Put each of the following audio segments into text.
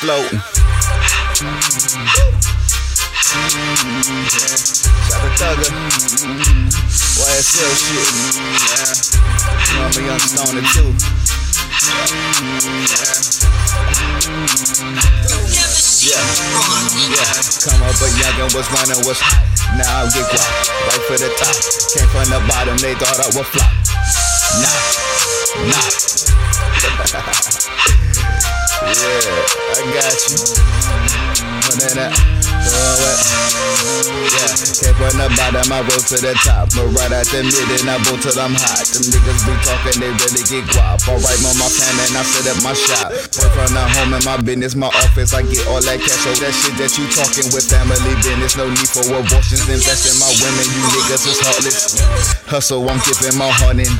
floating. To Thugger. YSL shit. Yeah. I'm a young stoner too. Yeah. Yeah. Come up a youngin' was running, was hot. Now I get guap. Right for the top. Came from the bottom, they thought I would flop. Nah. That. The bottom, I rose to the top. But right at the mid, and I bolt till I'm hot. Them niggas be talking, they really get guap. Alright, on my fan, and I set up my shop. Work from the home in my business, my office. I get all that cash, so that shit that you talking with family business. No need for abortions. Invest in my women, you niggas is heartless. Hustle, I'm giving my heart in.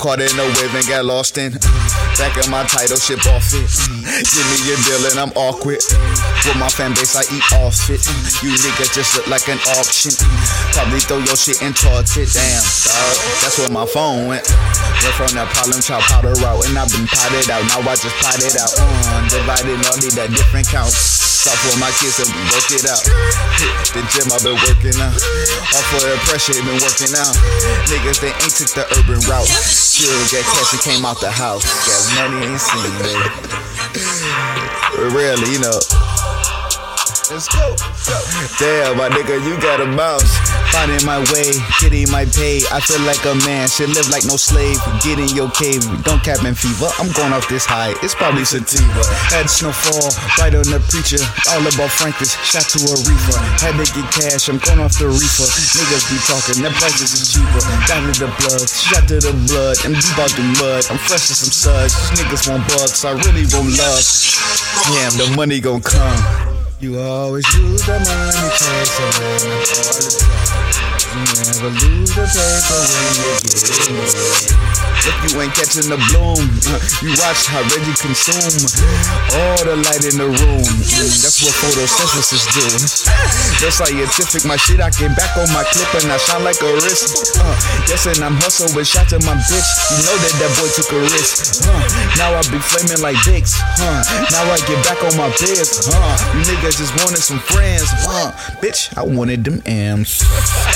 Caught in a wave and got lost in. Back in my title, ship off it. Give me your deal and I'm awkward. With my fan base, I eat off it. You niggas just look like an auction. Probably throw your shit and toss it. Damn, dog. That's where my phone went. Went from that problem child powder route, and I've been potted out. Now I just pot it out. Uh, divided all need that different counts. Stop for my kids and work it out. Hit the gym, I've been working out. Off for the pressure, been working out. Niggas, they ain't took the urban route. Still get cash and came out the house. Got money ain't seen, baby. Really, you know. Let's go. Damn, my nigga, you got a bounce. Finding my way, getting my pay. I feel like a man, should live like no slave. Get in your cave, don't cap in fever. I'm going off this high, it's probably sativa. Had snowfall, right on the preacher. All about Franklin's, shot to a reefer. Had to get cash, I'm going off the reefer. Niggas be talking, that prices is cheaper. Down to the blood, shot to the blood. I'm deep out the mud, I'm fresh as some suds. Niggas want bucks, I really want love. Damn, the money gon' come. You always lose the money chasing all the time. Never the paper when you get. If you ain't catching the bloom, you watch how Reggy consume all the light in the room. That's what photosynthesis do. That's scientific, my shit. I came back on my clip and I shine like a wrist. Uh, yes, and I'm hustling with shots at my bitch. You know that that boy took a risk. Uh, now I be flaming like dicks. Huh? Now I get back on my biz. Huh? You niggas just wanted some friends. Huh? Bitch, I wanted them M's.